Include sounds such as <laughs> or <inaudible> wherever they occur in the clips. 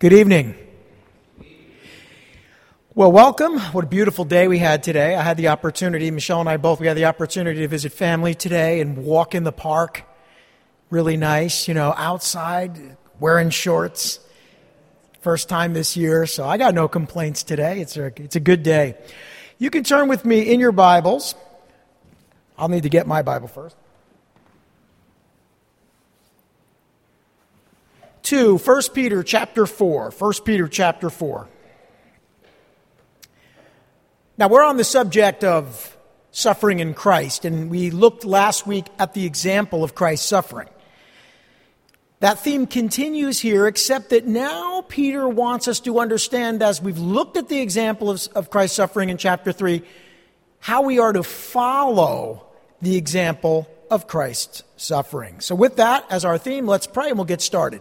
Good evening. Well, welcome. What a beautiful day we had today. I had the opportunity, Michelle and I both, we had the opportunity to visit family today and walk in the park. Really nice, you know, outside, wearing shorts. First time this year, so I got no complaints today. It's a, it's a good day. You can turn with me in your Bibles. I'll need to get my Bible first. To 1 Peter chapter 4. 1 Peter chapter 4. Now, we're on the subject of suffering in Christ, and we looked last week at the example of Christ's suffering. That theme continues here, except that now Peter wants us to understand, as we've looked at the example of, of Christ's suffering in chapter 3, how we are to follow the example of Christ's suffering. So, with that as our theme, let's pray and we'll get started.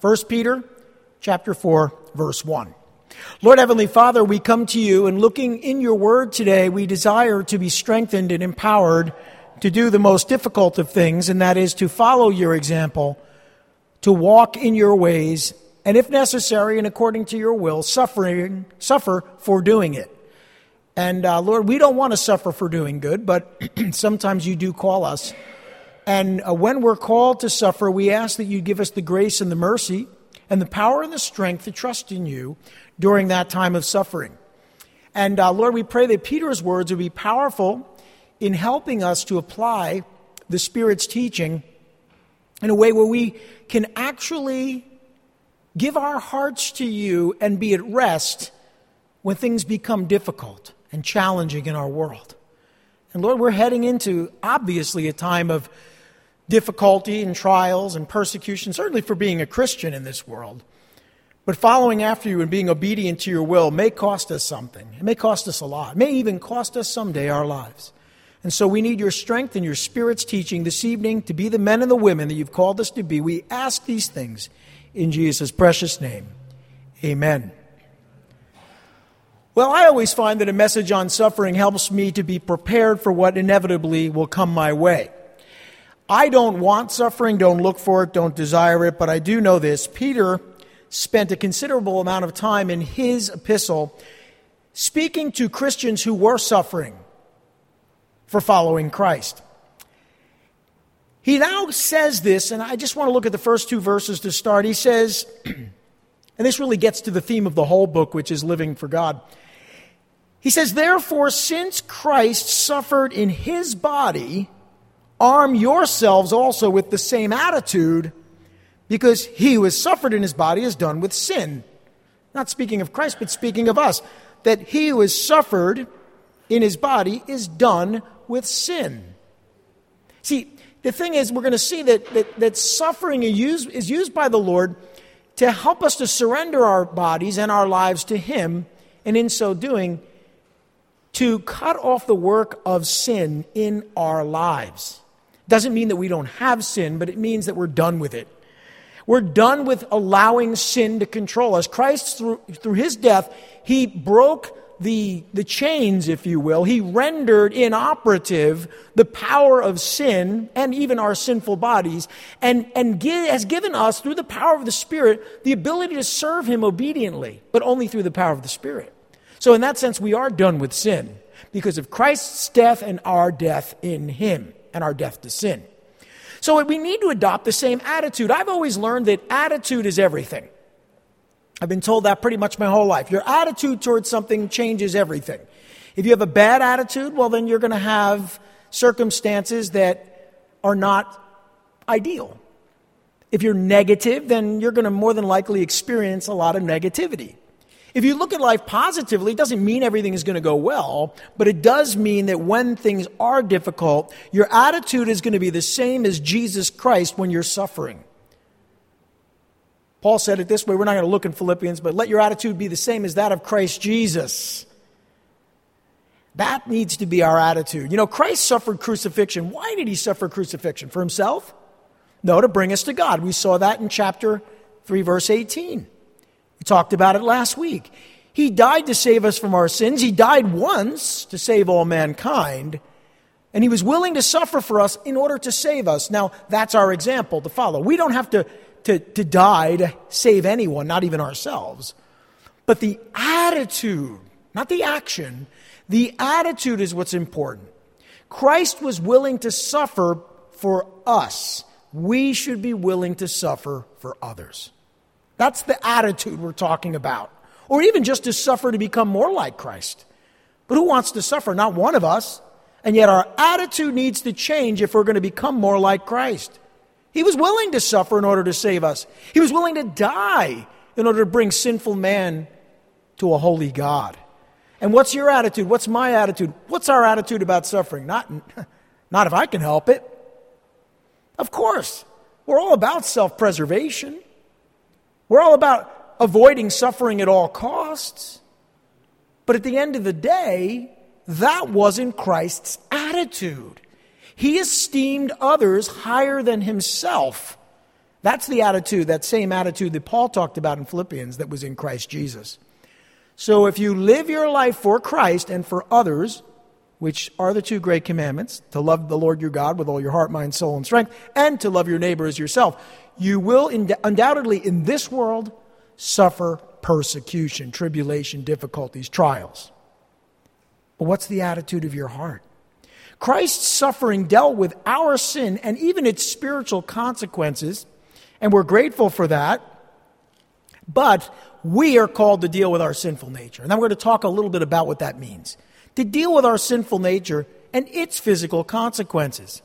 1 Peter chapter 4 verse 1. Lord Heavenly Father, we come to you and looking in your word today, we desire to be strengthened and empowered to do the most difficult of things, and that is to follow your example, to walk in your ways, and if necessary and according to your will, suffering, suffer for doing it. And uh, Lord, we don't want to suffer for doing good, but <clears throat> sometimes you do call us and uh, when we're called to suffer, we ask that you give us the grace and the mercy and the power and the strength to trust in you during that time of suffering. And uh, Lord, we pray that Peter's words would be powerful in helping us to apply the Spirit's teaching in a way where we can actually give our hearts to you and be at rest when things become difficult and challenging in our world. And Lord, we're heading into obviously a time of difficulty and trials and persecution, certainly for being a Christian in this world. But following after you and being obedient to your will may cost us something. It may cost us a lot. It may even cost us someday our lives. And so we need your strength and your Spirit's teaching this evening to be the men and the women that you've called us to be. We ask these things in Jesus' precious name. Amen. Well, I always find that a message on suffering helps me to be prepared for what inevitably will come my way. I don't want suffering, don't look for it, don't desire it, but I do know this. Peter spent a considerable amount of time in his epistle speaking to Christians who were suffering for following Christ. He now says this, and I just want to look at the first two verses to start. He says, <clears throat> and this really gets to the theme of the whole book, which is living for God. He says, Therefore, since Christ suffered in his body, arm yourselves also with the same attitude, because he who has suffered in his body is done with sin. Not speaking of Christ, but speaking of us. That he who has suffered in his body is done with sin. See, the thing is, we're going to see that, that, that suffering is used, is used by the Lord to help us to surrender our bodies and our lives to Him, and in so doing, to cut off the work of sin in our lives. Doesn't mean that we don't have sin, but it means that we're done with it. We're done with allowing sin to control us. Christ, through, through his death, he broke the, the chains, if you will. He rendered inoperative the power of sin and even our sinful bodies, and, and give, has given us, through the power of the Spirit, the ability to serve him obediently, but only through the power of the Spirit. So, in that sense, we are done with sin because of Christ's death and our death in him and our death to sin. So we need to adopt the same attitude. I've always learned that attitude is everything. I've been told that pretty much my whole life. Your attitude towards something changes everything. If you have a bad attitude, well, then you're going to have circumstances that are not ideal. If you're negative, then you're going to more than likely experience a lot of negativity. If you look at life positively, it doesn't mean everything is going to go well, but it does mean that when things are difficult, your attitude is going to be the same as Jesus Christ when you're suffering. Paul said it this way. We're not going to look in Philippians, but let your attitude be the same as that of Christ Jesus. That needs to be our attitude. You know, Christ suffered crucifixion. Why did he suffer crucifixion? For himself? No, to bring us to God. We saw that in chapter 3, verse 18. Talked about it last week. He died to save us from our sins. He died once to save all mankind. And he was willing to suffer for us in order to save us. Now, that's our example to follow. We don't have to, to, to die to save anyone, not even ourselves. But the attitude, not the action, the attitude is what's important. Christ was willing to suffer for us. We should be willing to suffer for others. That's the attitude we're talking about. Or even just to suffer to become more like Christ. But who wants to suffer? Not one of us. And yet our attitude needs to change if we're going to become more like Christ. He was willing to suffer in order to save us. He was willing to die in order to bring sinful man to a holy God. And what's your attitude? What's my attitude? What's our attitude about suffering? Not, <laughs> not if I can help it. Of course, we're all about self preservation. We're all about avoiding suffering at all costs. But at the end of the day, that wasn't Christ's attitude. He esteemed others higher than himself. That's the attitude, that same attitude that Paul talked about in Philippians that was in Christ Jesus. So if you live your life for Christ and for others, which are the two great commandments to love the Lord your God with all your heart, mind, soul, and strength, and to love your neighbor as yourself, you will undoubtedly in this world suffer persecution, tribulation, difficulties, trials. But what's the attitude of your heart? Christ's suffering dealt with our sin and even its spiritual consequences, and we're grateful for that. But we are called to deal with our sinful nature. And I'm going to talk a little bit about what that means. To deal with our sinful nature and its physical consequences.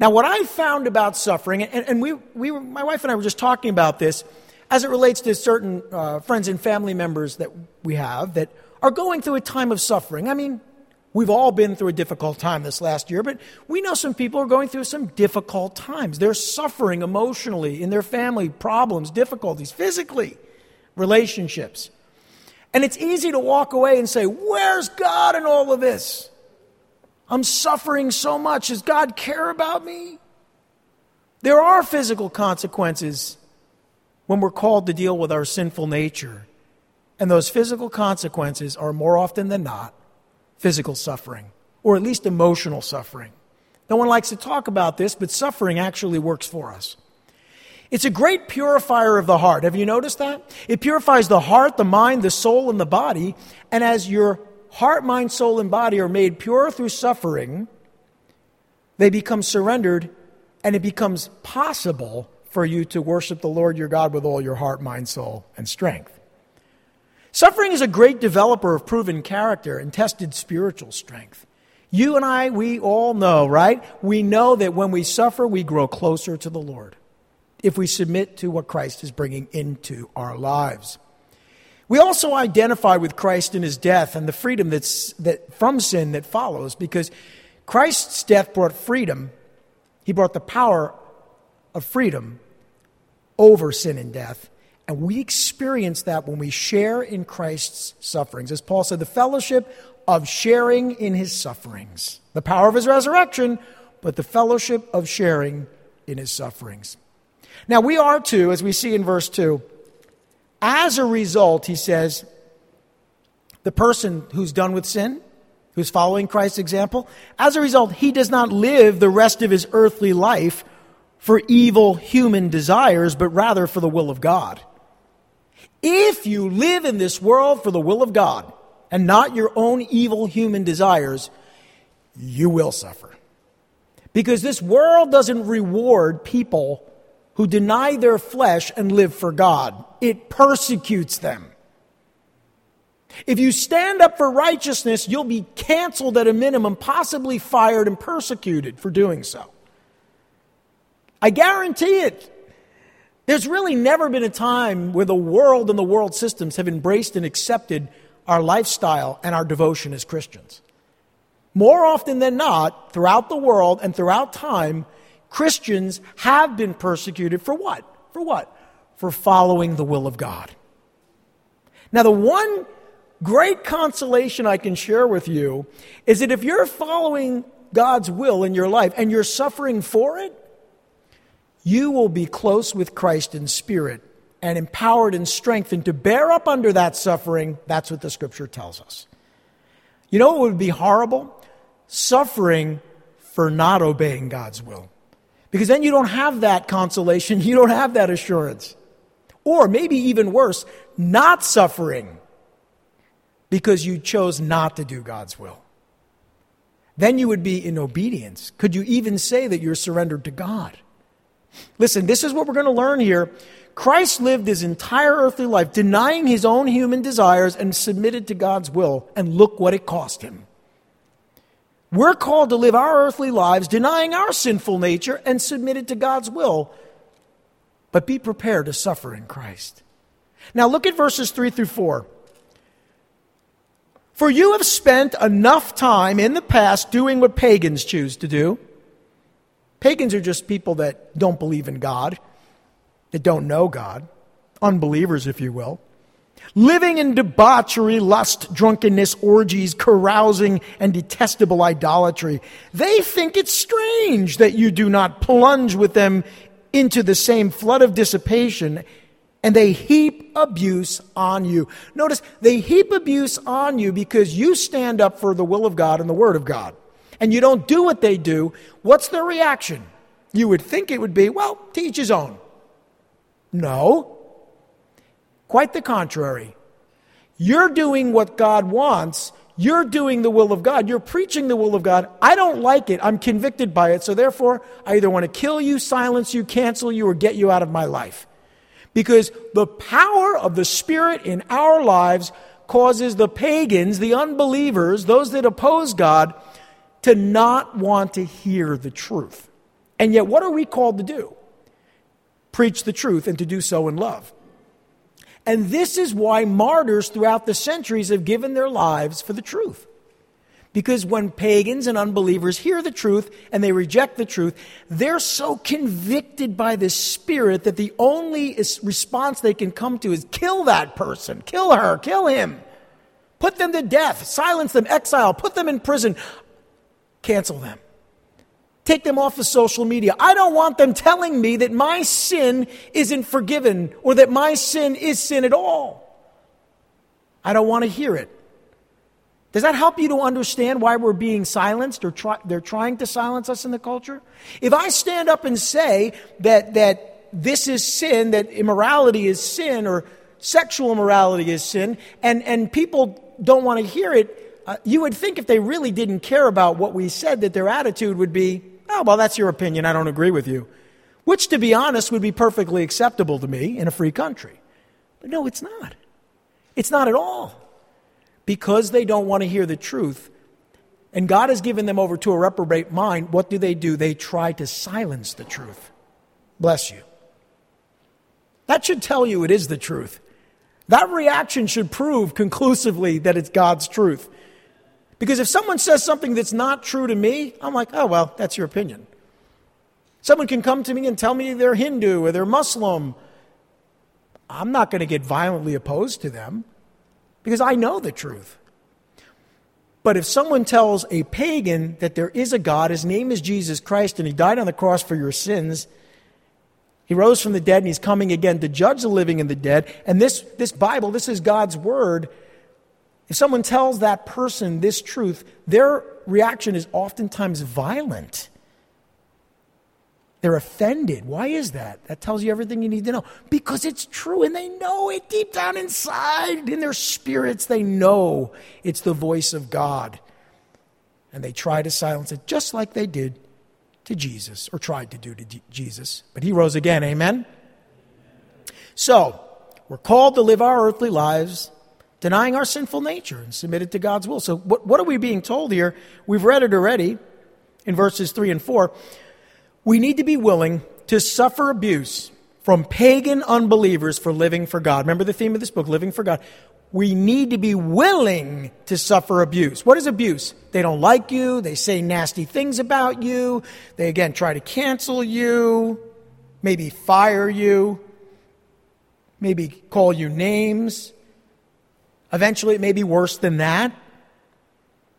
Now, what I found about suffering, and, and we, we were, my wife and I were just talking about this as it relates to certain uh, friends and family members that we have that are going through a time of suffering. I mean, we've all been through a difficult time this last year, but we know some people are going through some difficult times. They're suffering emotionally in their family, problems, difficulties, physically, relationships. And it's easy to walk away and say, Where's God in all of this? I'm suffering so much. Does God care about me? There are physical consequences when we're called to deal with our sinful nature. And those physical consequences are more often than not physical suffering, or at least emotional suffering. No one likes to talk about this, but suffering actually works for us. It's a great purifier of the heart. Have you noticed that? It purifies the heart, the mind, the soul, and the body. And as your heart, mind, soul, and body are made pure through suffering, they become surrendered, and it becomes possible for you to worship the Lord your God with all your heart, mind, soul, and strength. Suffering is a great developer of proven character and tested spiritual strength. You and I, we all know, right? We know that when we suffer, we grow closer to the Lord if we submit to what Christ is bringing into our lives. We also identify with Christ in his death and the freedom that's, that, from sin that follows because Christ's death brought freedom. He brought the power of freedom over sin and death. And we experience that when we share in Christ's sufferings. As Paul said, the fellowship of sharing in his sufferings, the power of his resurrection, but the fellowship of sharing in his sufferings. Now, we are too, as we see in verse 2, as a result, he says, the person who's done with sin, who's following Christ's example, as a result, he does not live the rest of his earthly life for evil human desires, but rather for the will of God. If you live in this world for the will of God and not your own evil human desires, you will suffer. Because this world doesn't reward people who deny their flesh and live for God. It persecutes them. If you stand up for righteousness, you'll be canceled at a minimum, possibly fired and persecuted for doing so. I guarantee it. There's really never been a time where the world and the world systems have embraced and accepted our lifestyle and our devotion as Christians. More often than not, throughout the world and throughout time, Christians have been persecuted for what? For what? For following the will of God. Now, the one great consolation I can share with you is that if you're following God's will in your life and you're suffering for it, you will be close with Christ in spirit and empowered and strengthened to bear up under that suffering. That's what the scripture tells us. You know what would be horrible? Suffering for not obeying God's will. Because then you don't have that consolation, <laughs> you don't have that assurance. Or maybe even worse, not suffering because you chose not to do God's will. Then you would be in obedience. Could you even say that you're surrendered to God? Listen, this is what we're going to learn here. Christ lived his entire earthly life denying his own human desires and submitted to God's will, and look what it cost him. We're called to live our earthly lives denying our sinful nature and submitted to God's will, but be prepared to suffer in Christ. Now look at verses 3 through 4. For you have spent enough time in the past doing what pagans choose to do. Pagans are just people that don't believe in God, that don't know God, unbelievers, if you will living in debauchery, lust, drunkenness, orgies, carousing, and detestable idolatry. They think it's strange that you do not plunge with them into the same flood of dissipation, and they heap abuse on you. Notice, they heap abuse on you because you stand up for the will of God and the Word of God, and you don't do what they do. What's their reaction? You would think it would be, well, teach his own. No, Quite the contrary. You're doing what God wants. You're doing the will of God. You're preaching the will of God. I don't like it. I'm convicted by it. So therefore, I either want to kill you, silence you, cancel you, or get you out of my life. Because the power of the Spirit in our lives causes the pagans, the unbelievers, those that oppose God, to not want to hear the truth. And yet, what are we called to do? Preach the truth and to do so in love. And this is why martyrs throughout the centuries have given their lives for the truth. Because when pagans and unbelievers hear the truth and they reject the truth, they're so convicted by the Spirit that the only response they can come to is kill that person, kill her, kill him, put them to death, silence them, exile, put them in prison, cancel them. Take them off of social media. I don't want them telling me that my sin isn't forgiven or that my sin is sin at all. I don't want to hear it. Does that help you to understand why we're being silenced or try, they're trying to silence us in the culture? If I stand up and say that, that this is sin, that immorality is sin, or sexual immorality is sin, and, and people don't want to hear it, uh, you would think if they really didn't care about what we said, that their attitude would be, Oh, well, that's your opinion. I don't agree with you. Which, to be honest, would be perfectly acceptable to me in a free country. But no, it's not. It's not at all. Because they don't want to hear the truth. And God has given them over to a reprobate mind. What do they do? They try to silence the truth. Bless you. That should tell you it is the truth. That reaction should prove conclusively that it's God's truth. Because if someone says something that's not true to me, I'm like, oh, well, that's your opinion. Someone can come to me and tell me they're Hindu or they're Muslim. I'm not going to get violently opposed to them because I know the truth. But if someone tells a pagan that there is a God, his name is Jesus Christ, and he died on the cross for your sins, he rose from the dead and he's coming again to judge the living and the dead, and this, this Bible, this is God's word, if someone tells that person this truth, their reaction is oftentimes violent. They're offended. Why is that? That tells you everything you need to know. Because it's true and they know it deep down inside. In their spirits, they know it's the voice of God. And they try to silence it just like they did to Jesus, or tried to do to Jesus. But he rose again. Amen? So, we're called to live our earthly lives denying our sinful nature and submitted to God's will. So, what, what are we being told here? We've read it already in verses 3 and 4. We need to be willing to suffer abuse from pagan unbelievers for living for God. Remember the theme of this book, Living for God. We need to be willing to suffer abuse. What is abuse? They don't like you. They say nasty things about you. They again try to cancel you, maybe fire you, maybe call you names. Eventually, it may be worse than that.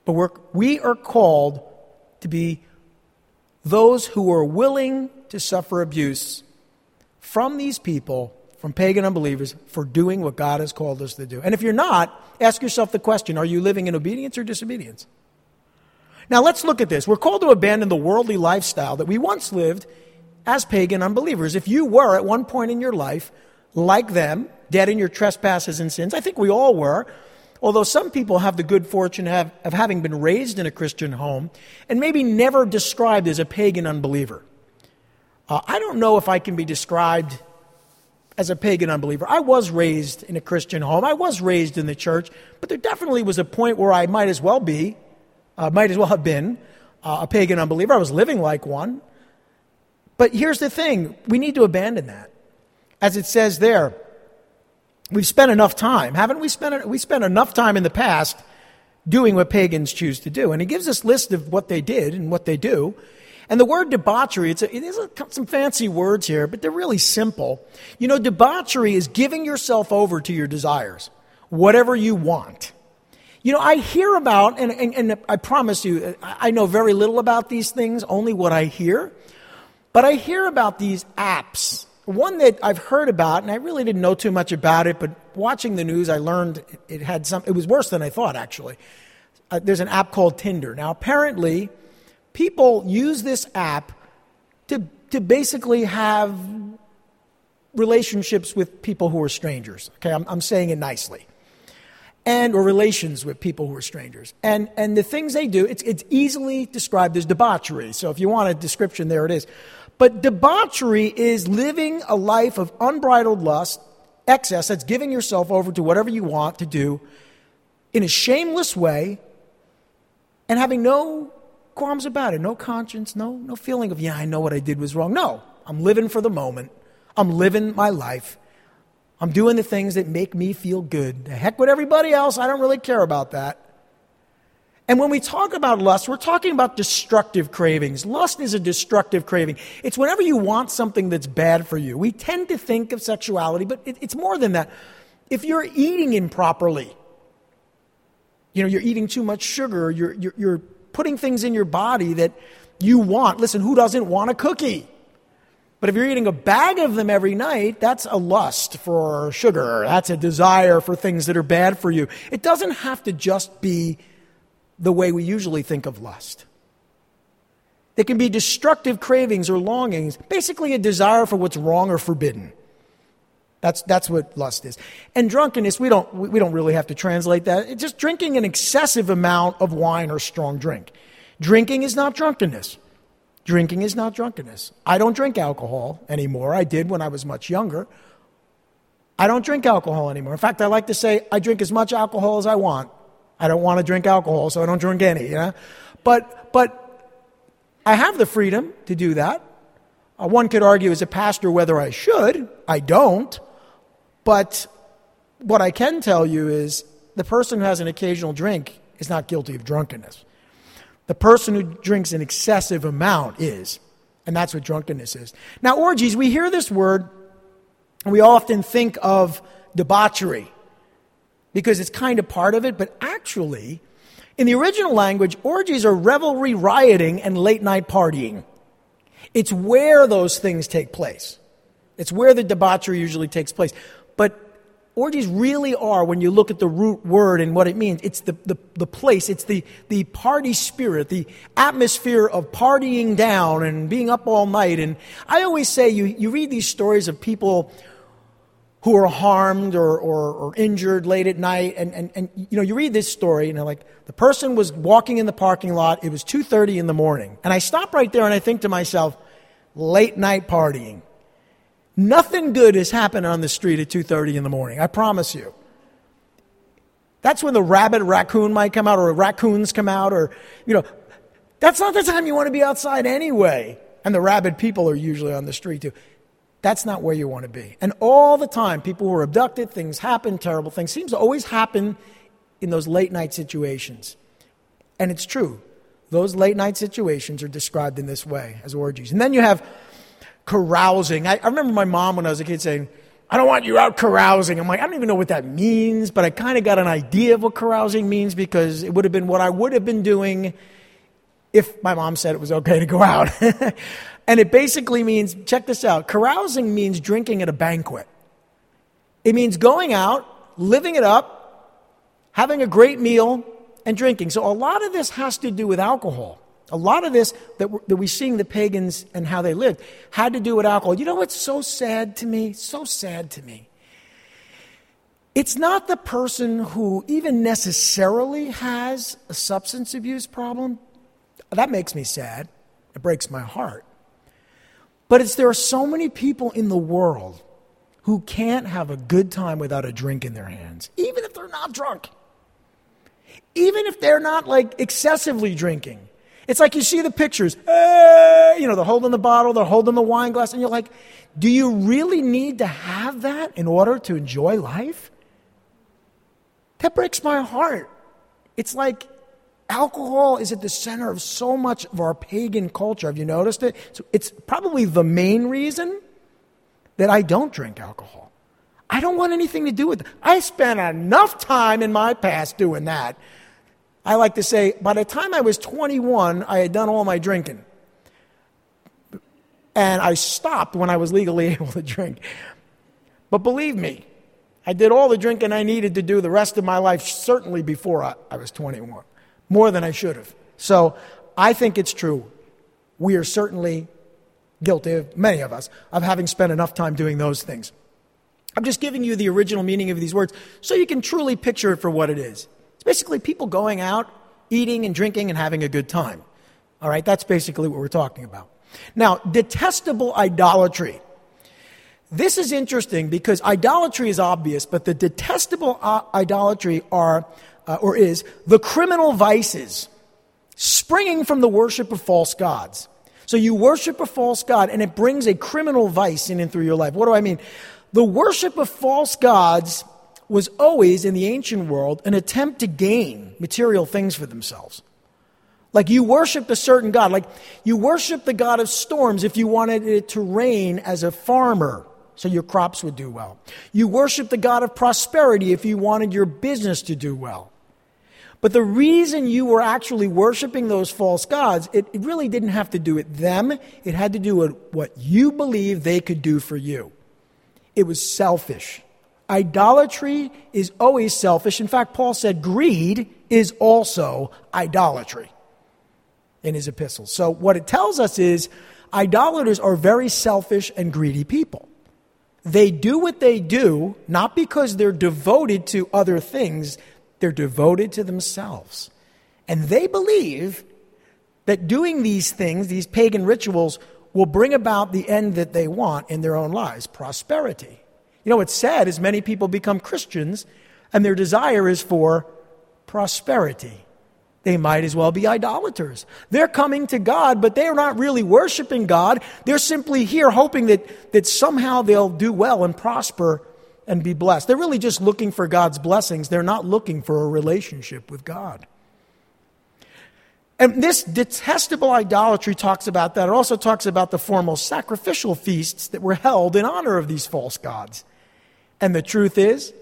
But we're, we are called to be those who are willing to suffer abuse from these people, from pagan unbelievers, for doing what God has called us to do. And if you're not, ask yourself the question are you living in obedience or disobedience? Now let's look at this. We're called to abandon the worldly lifestyle that we once lived as pagan unbelievers. If you were at one point in your life like them, dead in your trespasses and sins, I think we all were. Although some people have the good fortune of, having been raised in a Christian home and maybe never described as a pagan unbeliever. Uh, I don't know if I can be described as a pagan unbeliever. I was raised in a Christian home. I was raised in the church, but there definitely was a point where I might as well be, uh, might as well have been uh, a pagan unbeliever. I was living like one. But here's the thing we need to abandon that. As it says there, we've spent enough time, haven't we spent, we spent enough time in the past doing what pagans choose to do. And he gives us list of what they did and what they do. And the word debauchery, it's a, it is a, some fancy words here, but they're really simple. You know, debauchery is giving yourself over to your desires, whatever you want. You know, I hear about, and, and, and I promise you, I know very little about these things, only what I hear. But I hear about these apps. One that I've heard about, and I really didn't know too much about it, but watching the news, I learned it had some, it was worse than I thought, actually. Uh, there's an app called Tinder. Now, apparently, people use this app to, to basically have relationships with people who are strangers. Okay, I'm, I'm saying it nicely. And or relations with people who are strangers. And and the things they do, it's it's easily described as debauchery. So if you want a description, there it is. But debauchery is living a life of unbridled lust, excess, that's giving yourself over to whatever you want to do in a shameless way and having no qualms about it, no conscience, no, no feeling of, yeah, I know what I did was wrong. No, I'm living for the moment. I'm living my life. I'm doing the things that make me feel good. The heck with everybody else, I don't really care about that. And when we talk about lust, we're talking about destructive cravings. Lust is a destructive craving. It's whenever you want something that's bad for you. We tend to think of sexuality, but it, it's more than that. If you're eating improperly, you know, you're eating too much sugar, you're, you're, you're putting things in your body that you want. Listen, who doesn't want a cookie? But if you're eating a bag of them every night, that's a lust for sugar. That's a desire for things that are bad for you. It doesn't have to just be the way we usually think of lust. They can be destructive cravings or longings, basically a desire for what's wrong or forbidden. That's, that's what lust is. And drunkenness, we don't, we don't really have to translate that. It's just drinking an excessive amount of wine or strong drink. Drinking is not drunkenness. Drinking is not drunkenness. I don't drink alcohol anymore. I did when I was much younger. I don't drink alcohol anymore. In fact, I like to say I drink as much alcohol as I want. I don't want to drink alcohol, so I don't drink any, know? But, but I have the freedom to do that. Uh, one could argue as a pastor whether I should. I don't. But what I can tell you is the person who has an occasional drink is not guilty of drunkenness. The person who drinks an excessive amount is. And that's what drunkenness is. Now, orgies, we hear this word and we often think of debauchery because it's kind of part of it, but actually, in the original language, orgies are revelry, rioting, and late night partying. It's where those things take place. It's where the debauchery usually takes place. But orgies really are, when you look at the root word and what it means, it's the, the, the place, it's the, the party spirit, the atmosphere of partying down and being up all night. And I always say, you, you read these stories of people who are harmed or, or, or, injured late at night and, and, and you know you read this story and like the person was walking in the parking lot it was 2.30 in the morning and i stop right there and i think to myself late night partying Nothing good has happened on the street at 2:30 in the morning. I promise you. That's when the rabbit raccoon might come out or raccoons come out or you know that's not the time you want to be outside anyway. And the rabid people are usually on the street too. That's not where you want to be. And all the time people who are abducted, things happen, terrible things seems to always happen in those late night situations. And it's true. Those late night situations are described in this way as orgies. And then you have carousing. I, I remember my mom when I was a kid saying, I don't want you out carousing. I'm like, I don't even know what that means, but I kind of got an idea of what carousing means because it would have been what I would have been doing if my mom said it was okay to go out. <laughs> and it basically means check this out carousing means drinking at a banquet, it means going out, living it up, having a great meal, and drinking. So a lot of this has to do with alcohol. A lot of this that, that we seeing the pagans and how they lived had to do with alcohol. You know what's so sad to me? So sad to me. It's not the person who even necessarily has a substance abuse problem. That makes me sad. It breaks my heart. But it's there are so many people in the world who can't have a good time without a drink in their hands, even if they're not drunk. Even if they're not like excessively drinking. It's like you see the pictures, eh, you know, they're holding the bottle, they're holding the wine glass, and you're like, do you really need to have that in order to enjoy life? That breaks my heart. It's like alcohol is at the center of so much of our pagan culture. Have you noticed it? So it's probably the main reason that I don't drink alcohol. I don't want anything to do with it. I spent enough time in my past doing that. I like to say, by the time I was 21, I had done all my drinking. And I stopped when I was legally <laughs> able to drink. But believe me, I did all the drinking I needed to do the rest of my life, certainly before I, I was 21, more than I should have. So I think it's true. We are certainly guilty, of many of us, of having spent enough time doing those things. I'm just giving you the original meaning of these words so you can truly picture it for what it is. It's basically people going out, eating and drinking and having a good time. All right, that's basically what we're talking about. Now, detestable idolatry. This is interesting because idolatry is obvious, but the detestable uh, idolatry are, uh, or is, the criminal vices springing from the worship of false gods. So you worship a false god and it brings a criminal vice in and through your life. What do I mean? The worship of false gods was always in the ancient world an attempt to gain material things for themselves. Like you worshiped a certain God, like you worshiped the God of storms if you wanted it to rain as a farmer so your crops would do well. You worshiped the God of prosperity if you wanted your business to do well. But the reason you were actually worshiping those false gods, it, really didn't have to do with them. It had to do with what you believed they could do for you. It was selfish. Idolatry is always selfish. In fact, Paul said greed is also idolatry in his epistles. So, what it tells us is idolaters are very selfish and greedy people. They do what they do not because they're devoted to other things, they're devoted to themselves. And they believe that doing these things, these pagan rituals, will bring about the end that they want in their own lives prosperity. You know, what's sad is many people become Christians and their desire is for prosperity. They might as well be idolaters. They're coming to God, but they're not really worshiping God. They're simply here hoping that, that somehow they'll do well and prosper and be blessed. They're really just looking for God's blessings. They're not looking for a relationship with God. And this detestable idolatry talks about that. It also talks about the formal sacrificial feasts that were held in honor of these false gods. And the truth is,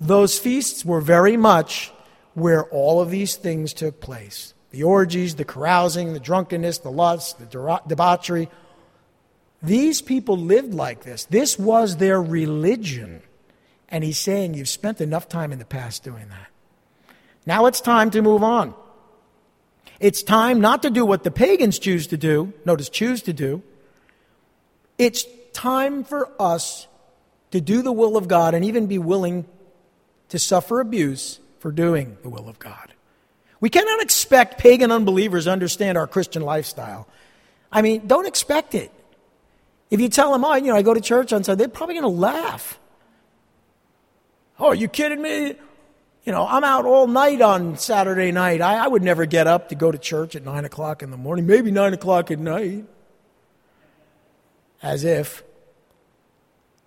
those feasts were very much where all of these things took place the orgies, the carousing, the drunkenness, the lust, the debauchery. These people lived like this. This was their religion. And he's saying, You've spent enough time in the past doing that. Now it's time to move on. It's time not to do what the pagans choose to do, notice, choose to do. It's time for us to do the will of God and even be willing to suffer abuse for doing the will of God. We cannot expect pagan unbelievers to understand our Christian lifestyle. I mean, don't expect it. If you tell them, oh, you know, I go to church on Sunday, they're probably going to laugh. Oh, are you kidding me? You know, I'm out all night on Saturday night. I, I would never get up to go to church at 9 o'clock in the morning, maybe 9 o'clock at night. As if.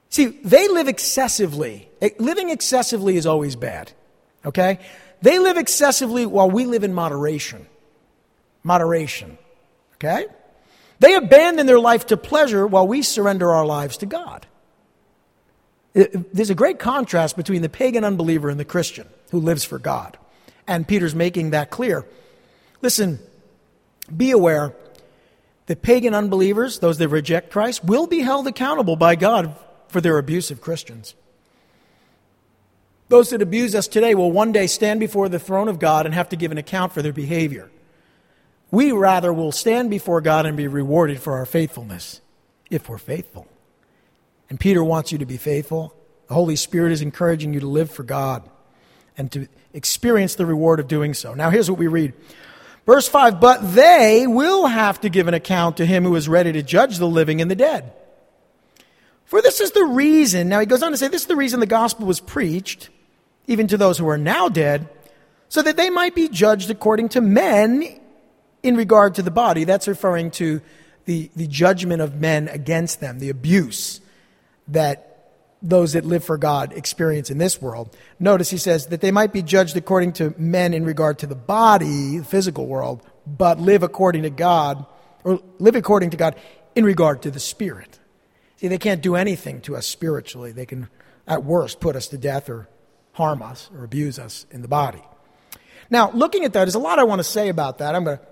See, they live excessively. Eh, living excessively is always bad. Okay? They live excessively while we live in moderation. Moderation. Okay? They abandon their life to pleasure while we surrender our lives to God. Uh, there's a great contrast between the pagan unbeliever and the Christian who lives for God. And Peter's making that clear. Listen, be aware that pagan unbelievers, those that reject Christ, will be held accountable by God for their abuse of Christians. Those that abuse us today will one day stand before the throne of God and have to give an account for their behavior. We rather will stand before God and be rewarded for our faithfulness if we're faithful. And Peter wants you to be faithful. The Holy Spirit is encouraging you to live for God and to experience the reward of doing so. Now, here's what we read. Verse 5 But they will have to give an account to him who is ready to judge the living and the dead. For this is the reason, now he goes on to say, this is the reason the gospel was preached, even to those who are now dead, so that they might be judged according to men in regard to the body. That's referring to the, the judgment of men against them, the abuse that those that live for God experience in this world. Notice he says that they might be judged according to men in regard to the body, the physical world, but live according to God, or live according to God in regard to the spirit. See, they can't do anything to us spiritually. They can, at worst, put us to death or harm us or abuse us in the body. Now, looking at that, there's a lot I want to say about that. I'm going to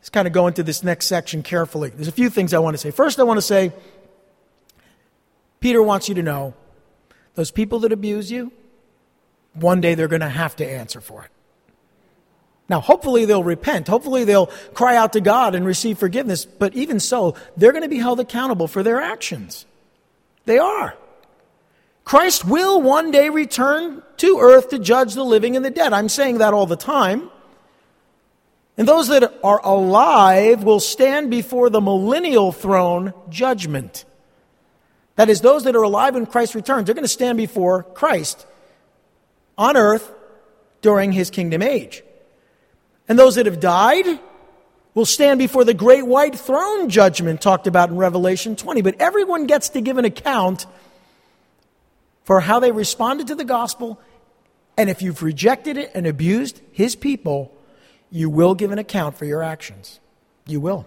just kind of go into this next section carefully. There's a few things I want to say. First, I want to say Peter wants you to know those people that abuse you, one day they're going to have to answer for it. Now, hopefully they'll repent. Hopefully they'll cry out to God and receive forgiveness. But even so, they're going to be held accountable for their actions. They are. Christ will one day return to earth to judge the living and the dead. I'm saying that all the time. And those that are alive will stand before the millennial throne judgment. That is, those that are alive when Christ returns, they're going to stand before Christ on earth during his kingdom age. And those that have died will stand before the great white throne judgment talked about in Revelation 20. But everyone gets to give an account for how they responded to the gospel. And if you've rejected it and abused his people, you will give an account for your actions. You will.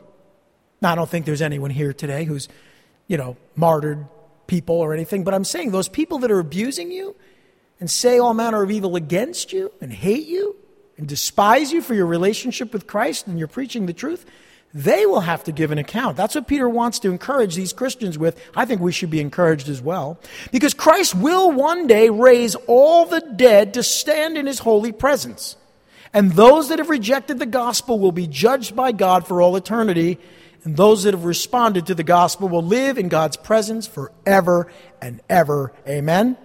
Now, I don't think there's anyone here today who's, you know, martyred people or anything, but I'm saying those people that are abusing you and say all manner of evil against you and hate you and despise you for your relationship with Christ and you're preaching the truth, they will have to give an account. That's what Peter wants to encourage these Christians with. I think we should be encouraged as well. Because Christ will one day raise all the dead to stand in his holy presence. And those that have rejected the gospel will be judged by God for all eternity and those that have responded to the gospel will live in God's presence forever and ever. Amen?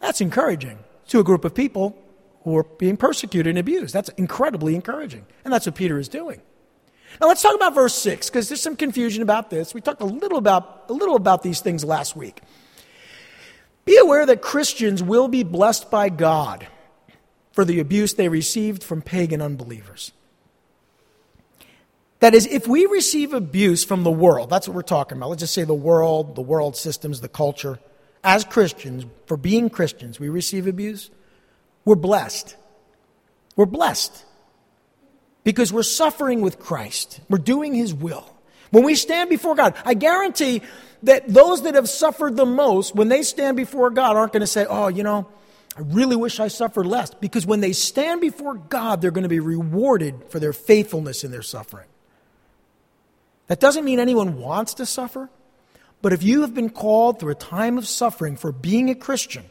That's encouraging to a group of people who are being persecuted and abused. That's incredibly encouraging. And that's what Peter is doing. Now let's talk about verse 6 because there's some confusion about this. We talked a little about a little about these things last week. Be aware that Christians will be blessed by God for the abuse they received from pagan unbelievers. That is, if we receive abuse from the world, that's what we're talking about. Let's just say the world, the world systems, the culture. As Christians, for being Christians, we receive abuse. We're blessed. We're blessed because we're suffering with Christ. We're doing His will. When we stand before God, I guarantee that those that have suffered the most, when they stand before God, aren't going to say, oh, you know, I really wish I suffered less. Because when they stand before God, they're going to be rewarded for their faithfulness in their suffering. That doesn't mean anyone wants to suffer, but if you have been called through a time of suffering for being a Christian,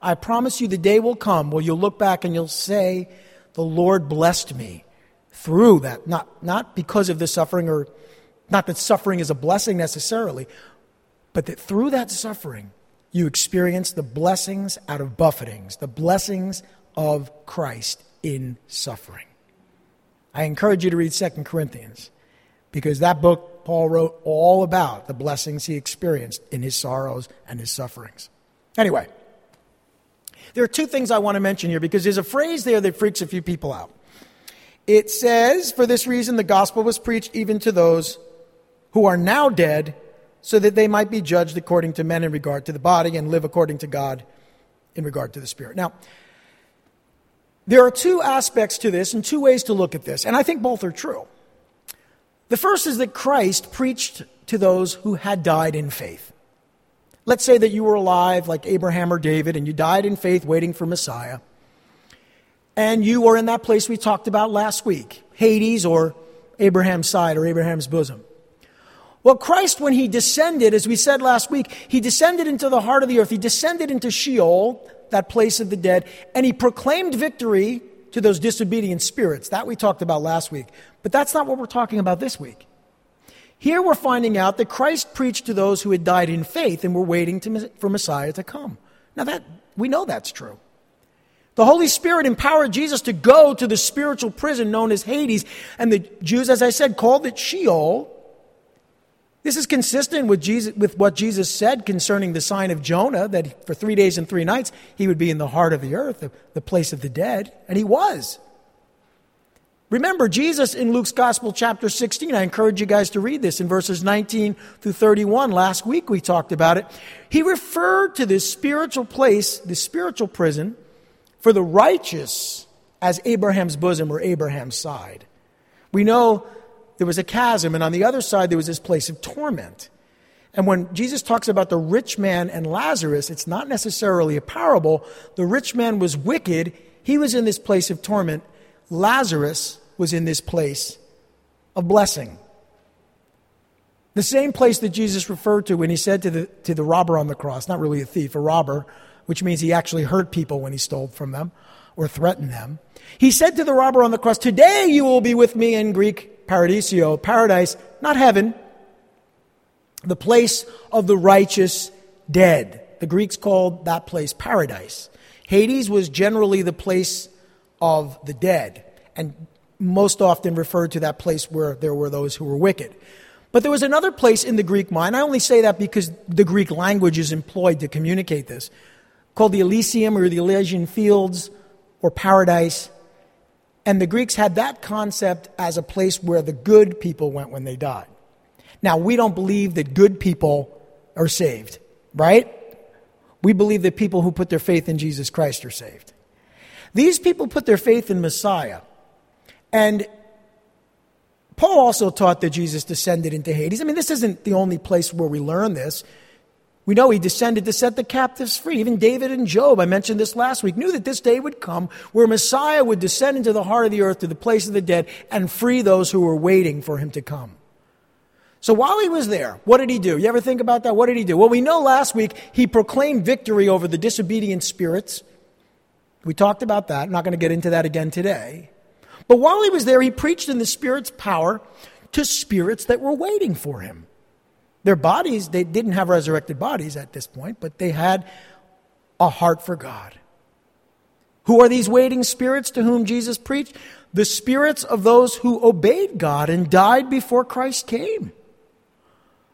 I promise you the day will come where you'll look back and you'll say, The Lord blessed me through that. Not, not because of the suffering, or not that suffering is a blessing necessarily, but that through that suffering, you experience the blessings out of buffetings, the blessings of Christ in suffering. I encourage you to read 2 Corinthians because that book Paul wrote all about the blessings he experienced in his sorrows and his sufferings. Anyway, there are two things I want to mention here because there's a phrase there that freaks a few people out. It says, For this reason, the gospel was preached even to those who are now dead, so that they might be judged according to men in regard to the body and live according to God in regard to the spirit. Now, there are two aspects to this and two ways to look at this, and I think both are true. The first is that Christ preached to those who had died in faith. Let's say that you were alive like Abraham or David and you died in faith waiting for Messiah. And you were in that place we talked about last week Hades or Abraham's side or Abraham's bosom. Well, Christ, when he descended, as we said last week, he descended into the heart of the earth. He descended into Sheol, that place of the dead, and he proclaimed victory to those disobedient spirits. That we talked about last week. But that's not what we're talking about this week. Here we're finding out that Christ preached to those who had died in faith and were waiting to, for Messiah to come. Now that we know that's true. The Holy Spirit empowered Jesus to go to the spiritual prison known as Hades, and the Jews, as I said, called it Sheol. This is consistent with, Jesus, with what Jesus said concerning the sign of Jonah, that for three days and three nights he would be in the heart of the earth, the, place of the dead, and he was. Remember, Jesus in Luke's Gospel, chapter 16, I encourage you guys to read this in verses 19 through 31. Last week we talked about it. He referred to this spiritual place, this spiritual prison, for the righteous as Abraham's bosom or Abraham's side. We know there was a chasm, and on the other side there was this place of torment. And when Jesus talks about the rich man and Lazarus, it's not necessarily a parable. The rich man was wicked, he was in this place of torment. Lazarus was in this place of blessing. The same place that Jesus referred to when he said to the, to the robber on the cross, not really a thief, a robber, which means he actually hurt people when he stole from them or threatened them. He said to the robber on the cross, Today you will be with me in Greek paradisio, paradise, not heaven, the place of the righteous dead. The Greeks called that place paradise. Hades was generally the place of the dead, and most often referred to that place where there were those who were wicked. But there was another place in the Greek mind, I only say that because the Greek language is employed to communicate this, called the Elysium or the Elysian Fields or Paradise. And the Greeks had that concept as a place where the good people went when they died. Now, we don't believe that good people are saved, right? We believe that people who put their faith in Jesus Christ are saved. These people put their faith in Messiah. And Paul also taught that Jesus descended into Hades. I mean, this isn't the only place where we learn this. We know he descended to set the captives free. Even David and Job, I mentioned this last week, knew that this day would come where Messiah would descend into the heart of the earth, to the place of the dead, and free those who were waiting for him to come. So while he was there, what did he do? You ever think about that? What did he do? Well, we know last week he proclaimed victory over the disobedient spirits. We talked about that. I'm not going to get into that again today. But while he was there, he preached in the Spirit's power to spirits that were waiting for him. Their bodies, they didn't have resurrected bodies at this point, but they had a heart for God. Who are these waiting spirits to whom Jesus preached? The spirits of those who obeyed God and died before Christ came.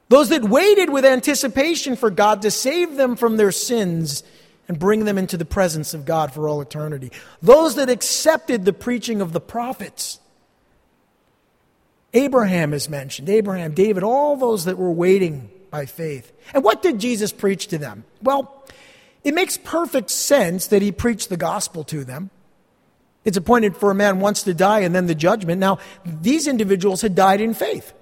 Those that waited with anticipation for God to save them from their sins and bring them into the presence of God for all eternity. Those that accepted the preaching of the prophets Abraham is mentioned, Abraham, David, all those that were waiting by faith. And what did Jesus preach to them? Well, it makes perfect sense that he preached the gospel to them. It's appointed for a man once to die and then the judgment. Now, these individuals had died in faith.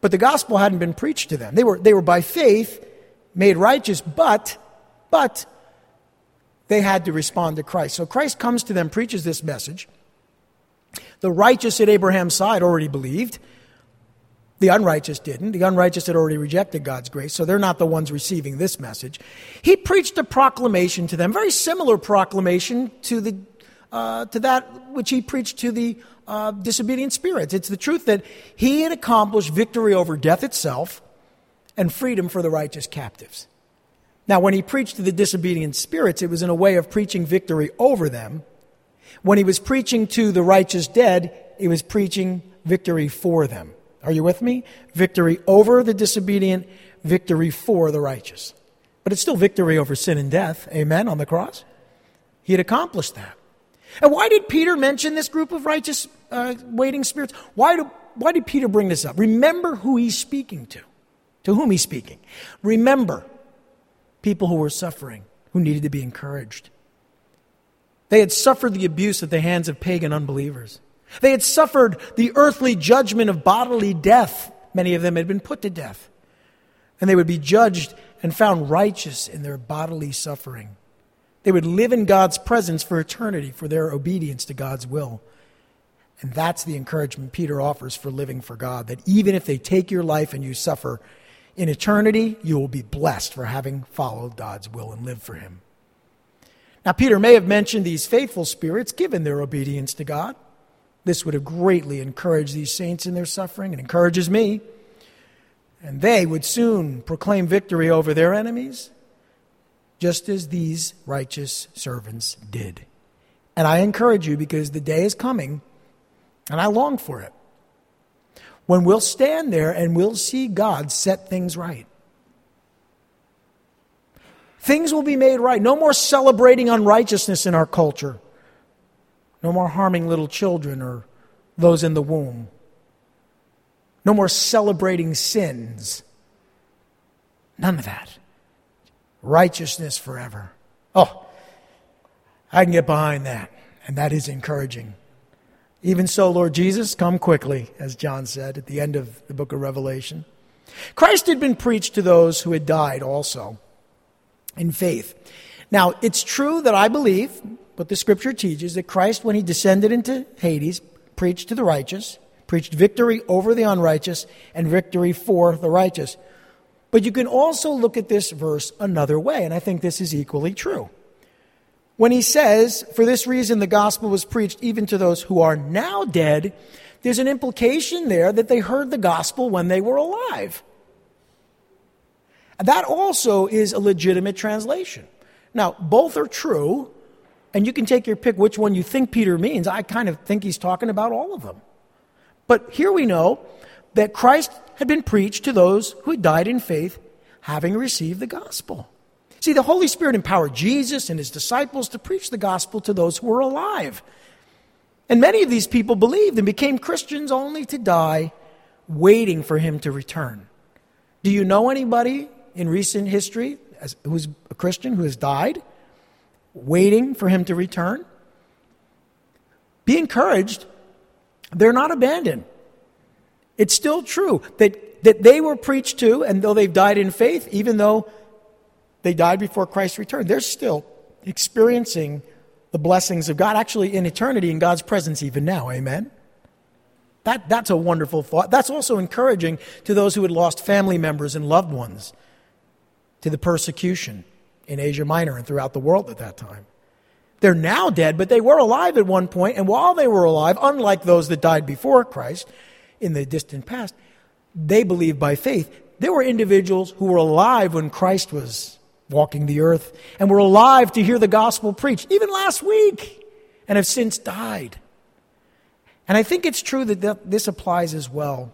But the gospel hadn't been preached to them. They were, they were by faith made righteous, but, but they had to respond to Christ. So Christ comes to them, preaches this message. The righteous at Abraham's side already believed. The unrighteous didn't. The unrighteous had already rejected God's grace, so they're not the ones receiving this message. He preached a proclamation to them, very similar proclamation to, the, uh, to that which he preached to the uh, disobedient spirits. It's the truth that he had accomplished victory over death itself and freedom for the righteous captives. Now, when he preached to the disobedient spirits, it was in a way of preaching victory over them when he was preaching to the righteous dead, he was preaching victory for them. Are you with me? Victory over the disobedient, victory for the righteous. But it's still victory over sin and death. Amen. On the cross. He had accomplished that. And why did Peter mention this group of righteous uh, waiting spirits? Why, do, why did Peter bring this up? Remember who he's speaking to. To whom he's speaking. Remember people who were suffering, who needed to be encouraged. They had suffered the abuse at the hands of pagan unbelievers. They had suffered the earthly judgment of bodily death. Many of them had been put to death. And they would be judged and found righteous in their bodily suffering. They would live in God's presence for eternity for their obedience to God's will. And that's the encouragement Peter offers for living for God that even if they take your life and you suffer, in eternity, you will be blessed for having followed God's will and lived for Him. Now, Peter may have mentioned these faithful spirits given their obedience to God. This would have greatly encouraged these saints in their suffering and encourages me. And they would soon proclaim victory over their enemies, just as these righteous servants did. And I encourage you because the day is coming, and I long for it, when we'll stand there and we'll see God set things right. Things will be made right. No more celebrating unrighteousness in our culture. No more harming little children or those in the womb. No more celebrating sins. None of that. Righteousness forever. Oh, I can get behind that. And that is encouraging. Even so, Lord Jesus, come quickly, as John said at the end of the book of Revelation. Christ had been preached to those who had died also in faith. Now, it's true that I believe what the scripture teaches that Christ, when he descended into Hades, preached to the righteous, preached victory over the unrighteous, and victory for the righteous. But you can also look at this verse another way, and I think this is equally true. When he says, For this reason the gospel was preached even to those who are now dead, there's an implication there that they heard the gospel when they were alive. That also is a legitimate translation. Now, both are true, and you can take your pick which one you think Peter means. I kind of think he's talking about all of them. But here we know that Christ had been preached to those who had died in faith, having received the gospel. See, the Holy Spirit empowered Jesus and his disciples to preach the gospel to those who were alive. And many of these people believed and became Christians only to die waiting for him to return. Do you know anybody in recent history as, who's a Christian who has died, waiting for him to return. Be encouraged. They're not abandoned. It's still true that, that they were preached to, and though they've died in faith, even though they died before Christ returned, they're still experiencing the blessings of God, actually in eternity in God's presence even now. Amen? That, that's a wonderful thought. That's also encouraging to those who had lost family members and loved ones to the persecution in Asia Minor and throughout the world at that time. They're now dead, but they were alive at one point, and while they were alive, unlike those that died before Christ in the distant past, they believed by faith. There were individuals who were alive when Christ was walking the earth and were alive to hear the gospel preached, even last week, and have since died. And I think it's true that this applies as well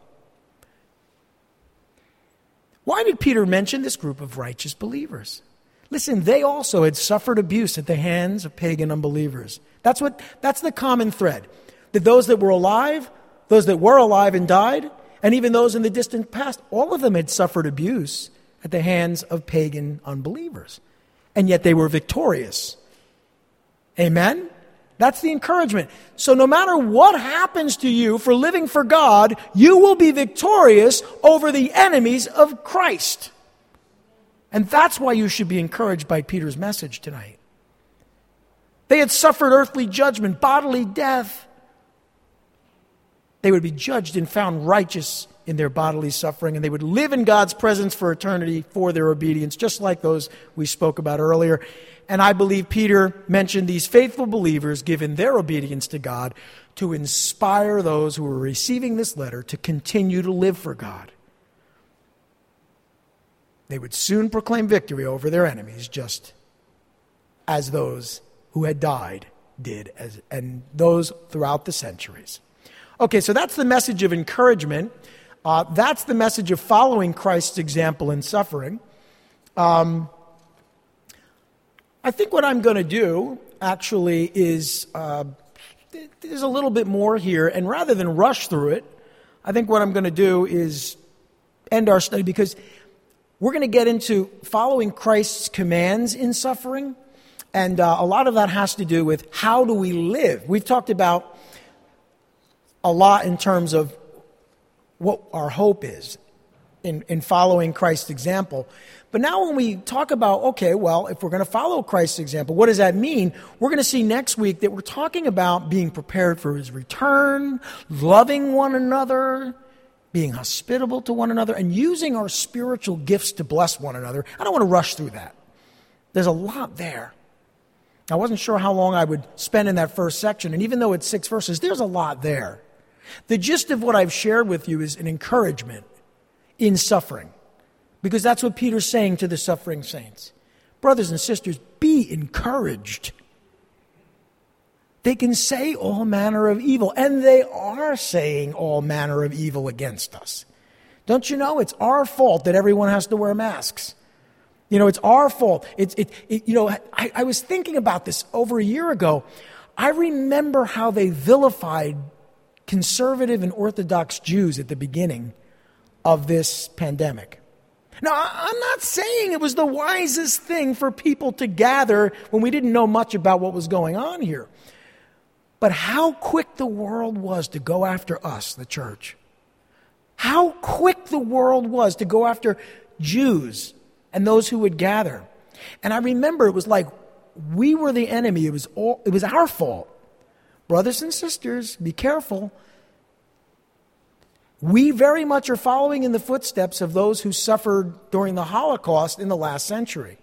why did Peter mention this group of righteous believers? Listen, they also had suffered abuse at the hands of pagan unbelievers. That's, what, that's the common thread. That those that were alive, those that were alive and died, and even those in the distant past, all of them had suffered abuse at the hands of pagan unbelievers. And yet they were victorious. Amen? That's the encouragement. So no matter what happens to you for living for God, you will be victorious over the enemies of Christ. And that's why you should be encouraged by Peter's message tonight. They had suffered earthly judgment, bodily death. They would be judged and found righteous in their bodily suffering, and they would live in God's presence for eternity for their obedience, just like those we spoke about earlier. And I believe Peter mentioned these faithful believers, given their obedience to God, to inspire those who were receiving this letter to continue to live for God. They would soon proclaim victory over their enemies, just as those who had died did, as, and those throughout the centuries. Okay, so that's the message of encouragement. Uh, that's the message of following Christ's example in suffering. Um, I think what I'm going to do actually is uh, there's a little bit more here, and rather than rush through it, I think what I'm going to do is end our study because we're going to get into following Christ's commands in suffering, and uh, a lot of that has to do with how do we live. We've talked about a lot in terms of what our hope is in, in following Christ's example. But now, when we talk about, okay, well, if we're going to follow Christ's example, what does that mean? We're going to see next week that we're talking about being prepared for his return, loving one another, being hospitable to one another, and using our spiritual gifts to bless one another. I don't want to rush through that. There's a lot there. I wasn't sure how long I would spend in that first section, and even though it's six verses, there's a lot there. The gist of what I've shared with you is an encouragement in suffering, because that's what Peter's saying to the suffering saints. Brothers and sisters, be encouraged. They can say all manner of evil, and they are saying all manner of evil against us. Don't you know it's our fault that everyone has to wear masks? You know, it's our fault. It's, it, it, you know, I, I was thinking about this over a year ago. I remember how they vilified conservative and Orthodox Jews at the beginning of this pandemic. Now, I'm not saying it was the wisest thing for people to gather when we didn't know much about what was going on here. But how quick the world was to go after us, the church. How quick the world was to go after Jews and those who would gather. And I remember it was like we were the enemy. It was, all, it was our fault. Brothers and sisters, be careful. We very much are following in the footsteps of those who suffered during the Holocaust in the last century.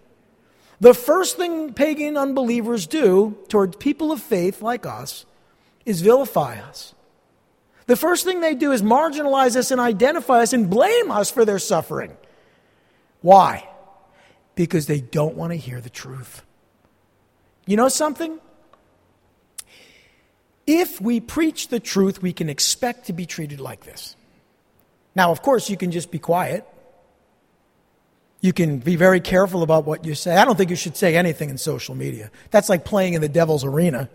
The first thing pagan unbelievers do toward people of faith like us is vilify us. The first thing they do is marginalize us and identify us and blame us for their suffering. Why? because they don't want to hear the truth. You know something? If we preach the truth, we can expect to be treated like this. Now, of course, you can just be quiet. You can be very careful about what you say. I don't think you should say anything in social media. That's like playing in the devil's arena.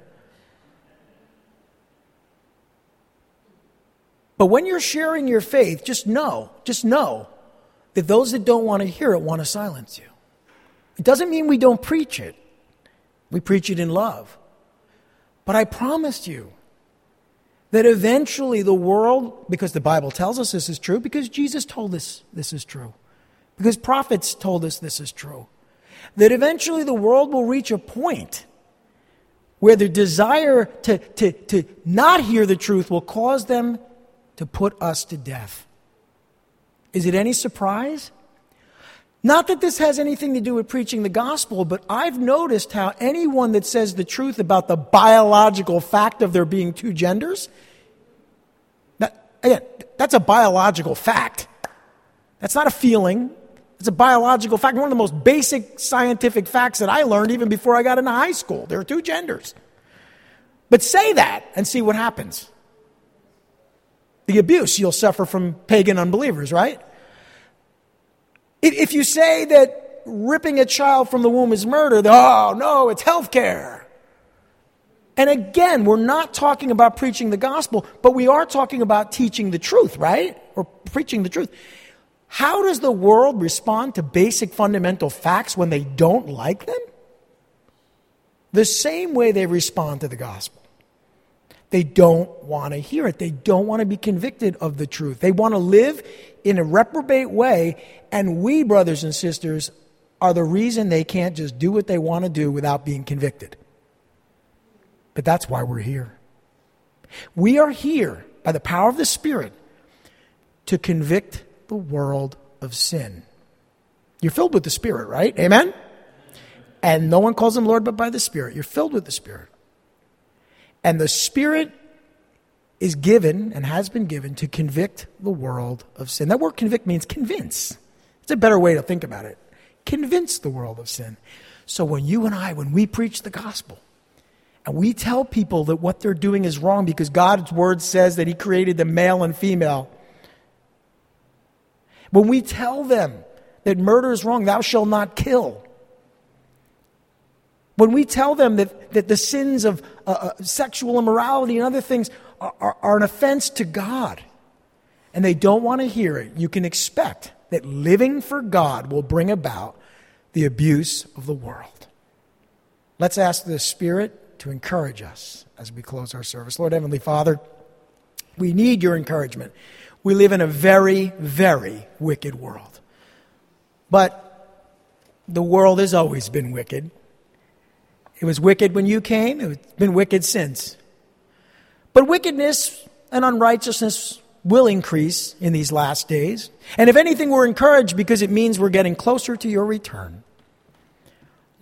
But when you're sharing your faith, just know, just know that those that don't want to hear it want to silence you. It doesn't mean we don't preach it, we preach it in love. But I promised you that eventually the world, because the Bible tells us this is true, because Jesus told us this is true, because prophets told us this is true, that eventually the world will reach a point where the desire to, to, to not hear the truth will cause them to put us to death. Is it any surprise not that this has anything to do with preaching the gospel, but I've noticed how anyone that says the truth about the biological fact of there being two genders, that, again, that's a biological fact. That's not a feeling. It's a biological fact. One of the most basic scientific facts that I learned even before I got into high school. There are two genders. But say that and see what happens. The abuse you'll suffer from pagan unbelievers, right? If you say that ripping a child from the womb is murder, then, oh no, it's health care. And again, we're not talking about preaching the gospel, but we are talking about teaching the truth, right? Or preaching the truth. How does the world respond to basic fundamental facts when they don't like them? The same way they respond to the gospel. They don't want to hear it. They don't want to be convicted of the truth. They want to live in a reprobate way, and we, brothers and sisters, are the reason they can't just do what they want to do without being convicted. But that's why we're here. We are here by the power of the Spirit to convict the world of sin. You're filled with the Spirit, right? Amen? And no one calls him Lord but by the Spirit. You're filled with the Spirit. And the Spirit is given and has been given to convict the world of sin. That word convict means convince. It's a better way to think about it. Convince the world of sin. So when you and I, when we preach the gospel, and we tell people that what they're doing is wrong because God's word says that He created them male and female. When we tell them that murder is wrong, thou shalt not kill. When we tell them that, that the sins of uh, uh, sexual immorality and other things are, are, are an offense to God, and they don't want to hear it, you can expect that living for God will bring about the abuse of the world. Let's ask the Spirit to encourage us as we close our service. Lord Heavenly Father, we need your encouragement. We live in a very, very wicked world. But the world has always been wicked. It was wicked when you came, it's been wicked since. But wickedness and unrighteousness will increase in these last days. And if anything, we're encouraged because it means we're getting closer to your return.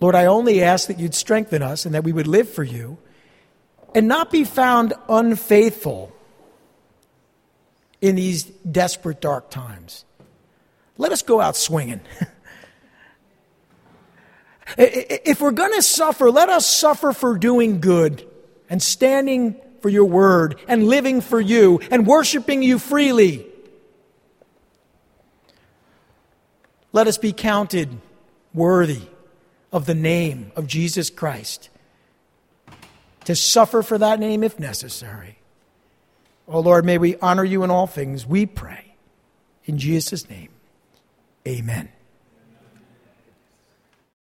Lord, I only ask that you'd strengthen us and that we would live for you and not be found unfaithful in these desperate, dark times. Let us go out swinging. <laughs> if we're going to suffer, let us suffer for doing good and standing for your word and living for you and worshiping you freely. Let us be counted worthy of the name of Jesus Christ, to suffer for that name if necessary. Oh Lord, may we honor you in all things, we pray. In Jesus' name, amen.